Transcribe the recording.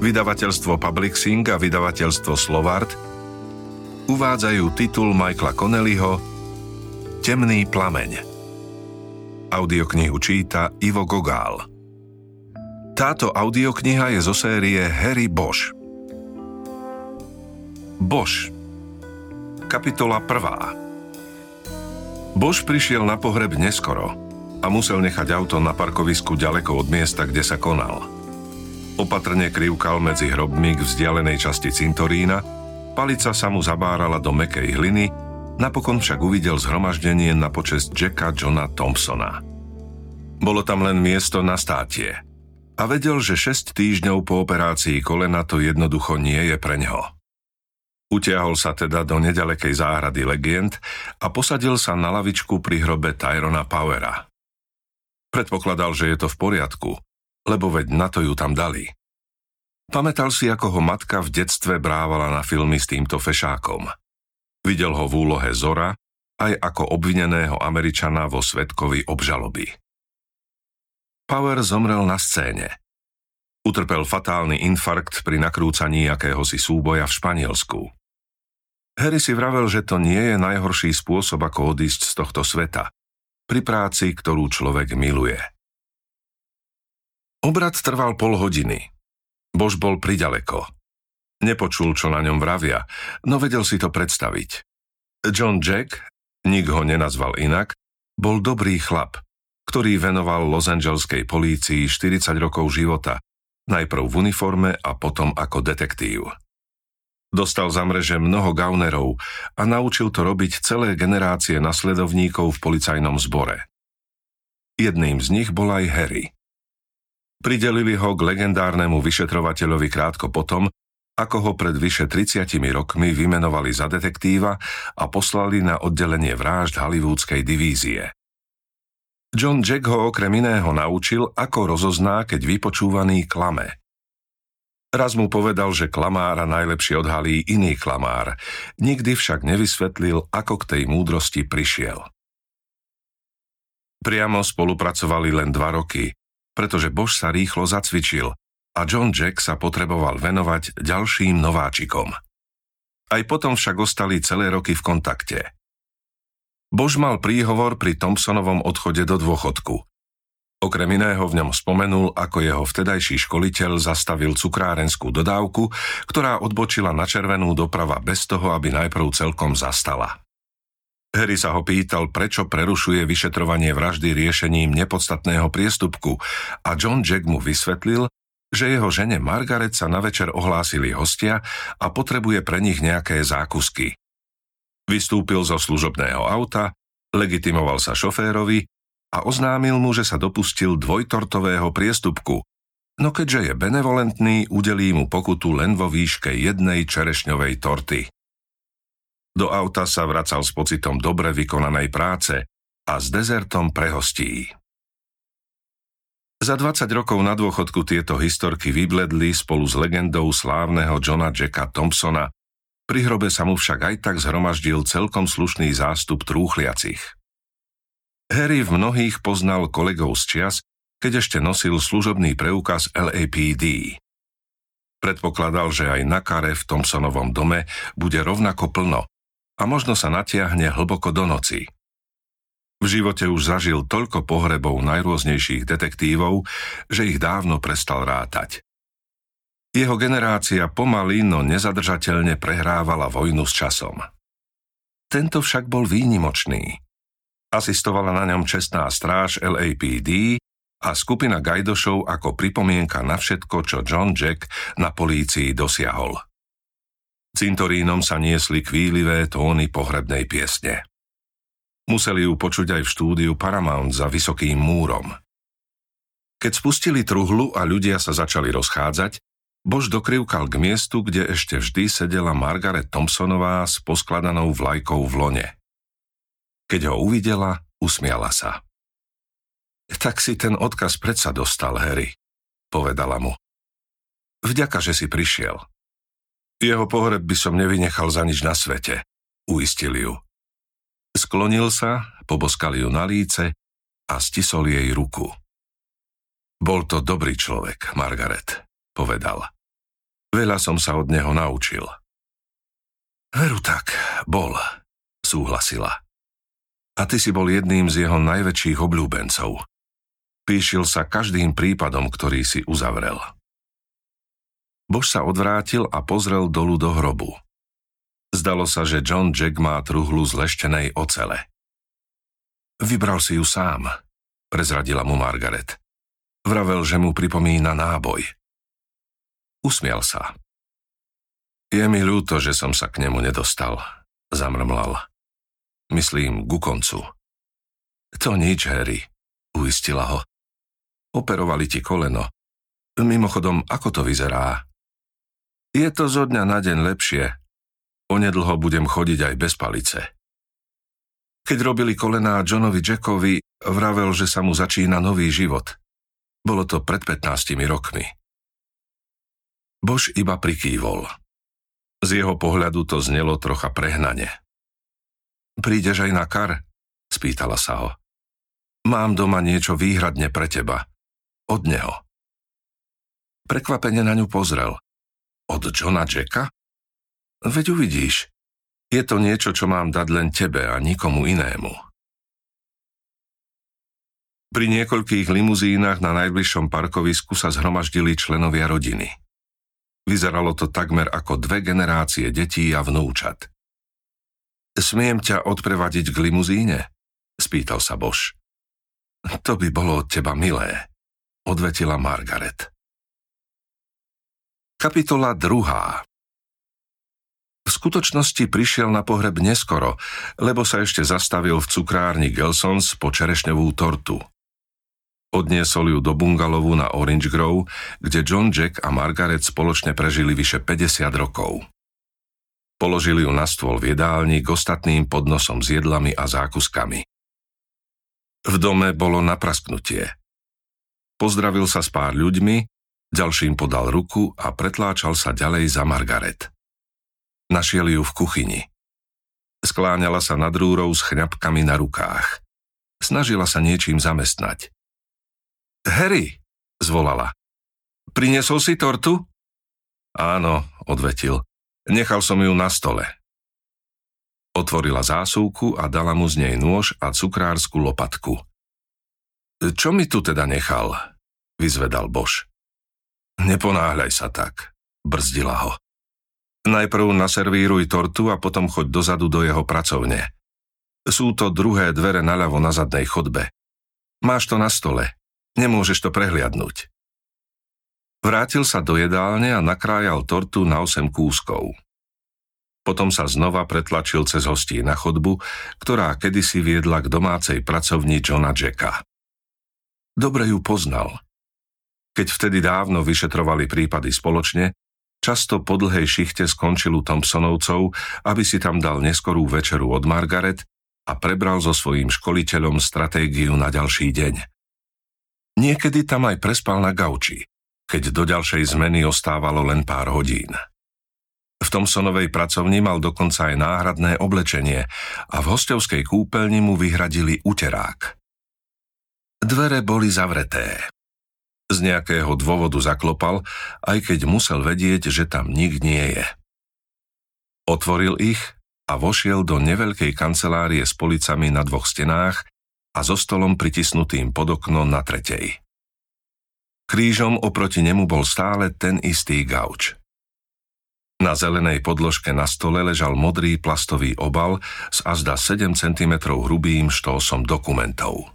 Vydavateľstvo Publixing a vydavateľstvo Slovart uvádzajú titul Michaela Connellyho Temný plameň. Audioknihu číta Ivo Gogál. Táto audiokniha je zo série Harry Bosch. Bosch. Kapitola 1. Bosch prišiel na pohreb neskoro a musel nechať auto na parkovisku ďaleko od miesta, kde sa konal – Opatrne krivkal medzi hrobmi k vzdialenej časti cintorína, palica sa mu zabárala do mekej hliny, napokon však uvidel zhromaždenie na počest Jacka Johna Thompsona. Bolo tam len miesto na státie. A vedel, že 6 týždňov po operácii kolena to jednoducho nie je pre ňo. Utiahol sa teda do nedalekej záhrady legend a posadil sa na lavičku pri hrobe Tyrona Powera. Predpokladal, že je to v poriadku – lebo veď na to ju tam dali. Pamätal si, ako ho matka v detstve brávala na filmy s týmto fešákom. Videl ho v úlohe Zora, aj ako obvineného Američana vo svetkovi obžaloby. Power zomrel na scéne. Utrpel fatálny infarkt pri nakrúcaní akéhosi súboja v Španielsku. Harry si vravel, že to nie je najhorší spôsob, ako odísť z tohto sveta, pri práci, ktorú človek miluje. Obrad trval pol hodiny. Bož bol priďaleko. Nepočul, čo na ňom vravia, no vedel si to predstaviť. John Jack, nik ho nenazval inak, bol dobrý chlap, ktorý venoval Los Angeleskej polícii 40 rokov života, najprv v uniforme a potom ako detektív. Dostal za mreže mnoho gaunerov a naučil to robiť celé generácie nasledovníkov v policajnom zbore. Jedným z nich bol aj Harry. Pridelili ho k legendárnemu vyšetrovateľovi krátko potom, ako ho pred vyše 30 rokmi vymenovali za detektíva a poslali na oddelenie vražd Hollywoodskej divízie. John Jack ho okrem iného naučil, ako rozozná, keď vypočúvaný klame. Raz mu povedal, že klamára najlepšie odhalí iný klamár, nikdy však nevysvetlil, ako k tej múdrosti prišiel. Priamo spolupracovali len dva roky pretože Bož sa rýchlo zacvičil a John Jack sa potreboval venovať ďalším nováčikom. Aj potom však ostali celé roky v kontakte. Bož mal príhovor pri Thompsonovom odchode do dôchodku. Okrem iného v ňom spomenul, ako jeho vtedajší školiteľ zastavil cukrárenskú dodávku, ktorá odbočila na červenú doprava bez toho, aby najprv celkom zastala. Harry sa ho pýtal, prečo prerušuje vyšetrovanie vraždy riešením nepodstatného priestupku a John Jack mu vysvetlil, že jeho žene Margaret sa na večer ohlásili hostia a potrebuje pre nich nejaké zákusky. Vystúpil zo služobného auta, legitimoval sa šoférovi a oznámil mu, že sa dopustil dvojtortového priestupku, no keďže je benevolentný, udelí mu pokutu len vo výške jednej čerešňovej torty. Do auta sa vracal s pocitom dobre vykonanej práce a s dezertom pre hostí. Za 20 rokov na dôchodku tieto historky vybledli spolu s legendou slávneho Johna Jacka Thompsona, pri hrobe sa mu však aj tak zhromaždil celkom slušný zástup trúchliacich. Harry v mnohých poznal kolegov z čias, keď ešte nosil služobný preukaz LAPD. Predpokladal, že aj na kare v Thompsonovom dome bude rovnako plno a možno sa natiahne hlboko do noci. V živote už zažil toľko pohrebov najrôznejších detektívov, že ich dávno prestal rátať. Jeho generácia pomaly, no nezadržateľne prehrávala vojnu s časom. Tento však bol výnimočný. Asistovala na ňom čestná stráž LAPD a skupina gajdošov ako pripomienka na všetko, čo John Jack na polícii dosiahol. Cintorínom sa niesli kvílivé tóny pohrebnej piesne. Museli ju počuť aj v štúdiu Paramount za vysokým múrom. Keď spustili truhlu a ľudia sa začali rozchádzať, Bož dokrivkal k miestu, kde ešte vždy sedela Margaret Thompsonová s poskladanou vlajkou v lone. Keď ho uvidela, usmiala sa. Tak si ten odkaz predsa dostal, Harry, povedala mu. Vďaka, že si prišiel. Jeho pohreb by som nevynechal za nič na svete, uistil ju. Sklonil sa, poboskal ju na líce a stisol jej ruku. Bol to dobrý človek, Margaret, povedal. Veľa som sa od neho naučil. Veru tak, bol, súhlasila. A ty si bol jedným z jeho najväčších obľúbencov. Píšil sa každým prípadom, ktorý si uzavrel. Bož sa odvrátil a pozrel dolu do hrobu. Zdalo sa, že John Jack má truhlu z leštenej ocele. Vybral si ju sám, prezradila mu Margaret. Vravel, že mu pripomína náboj. Usmial sa. Je mi ľúto, že som sa k nemu nedostal, zamrmlal. Myslím, ku koncu. To nič, Harry, uistila ho. Operovali ti koleno. Mimochodom, ako to vyzerá? Je to zo dňa na deň lepšie. Onedlho budem chodiť aj bez palice. Keď robili kolená Johnovi Jackovi, vravel, že sa mu začína nový život. Bolo to pred 15 rokmi. Bož iba prikývol. Z jeho pohľadu to znelo trocha prehnane. Prídeš aj na kar? Spýtala sa ho. Mám doma niečo výhradne pre teba. Od neho. Prekvapene na ňu pozrel. Od Johna Jacka? Veď uvidíš. Je to niečo, čo mám dať len tebe a nikomu inému. Pri niekoľkých limuzínach na najbližšom parkovisku sa zhromaždili členovia rodiny. Vyzeralo to takmer ako dve generácie detí a vnúčat. Smiem ťa odprevadiť k limuzíne? Spýtal sa Bož. To by bolo od teba milé, odvetila Margaret. Kapitola 2. V skutočnosti prišiel na pohreb neskoro, lebo sa ešte zastavil v cukrárni Gelsons po čerešňovú tortu. Odniesol ju do bungalovu na Orange Grove, kde John Jack a Margaret spoločne prežili vyše 50 rokov. Položili ju na stôl v jedálni k ostatným podnosom s jedlami a zákuskami. V dome bolo naprasknutie. Pozdravil sa s pár ľuďmi Ďalším podal ruku a pretláčal sa ďalej za Margaret. Našiel ju v kuchyni. Skláňala sa nad rúrou s chňapkami na rukách. Snažila sa niečím zamestnať. Harry, zvolala. Prinesol si tortu? Áno, odvetil. Nechal som ju na stole. Otvorila zásuvku a dala mu z nej nôž a cukrársku lopatku. Čo mi tu teda nechal? Vyzvedal Bož. Neponáhľaj sa tak, brzdila ho. Najprv naservíruj tortu a potom choď dozadu do jeho pracovne. Sú to druhé dvere naľavo na zadnej chodbe. Máš to na stole. Nemôžeš to prehliadnúť. Vrátil sa do jedálne a nakrájal tortu na 8 kúskov. Potom sa znova pretlačil cez hostí na chodbu, ktorá kedysi viedla k domácej pracovni Johna Jacka. Dobre ju poznal – keď vtedy dávno vyšetrovali prípady spoločne, často po dlhej šichte skončil u Thompsonovcov, aby si tam dal neskorú večeru od Margaret a prebral so svojím školiteľom stratégiu na ďalší deň. Niekedy tam aj prespal na gauči, keď do ďalšej zmeny ostávalo len pár hodín. V Thompsonovej pracovni mal dokonca aj náhradné oblečenie a v hostovskej kúpeľni mu vyhradili uterák. Dvere boli zavreté. Z nejakého dôvodu zaklopal, aj keď musel vedieť, že tam nik nie je. Otvoril ich a vošiel do neveľkej kancelárie s policami na dvoch stenách a so stolom pritisnutým pod okno na tretej. Krížom oproti nemu bol stále ten istý gauč. Na zelenej podložke na stole ležal modrý plastový obal s azda 7 cm hrubým štósom dokumentov.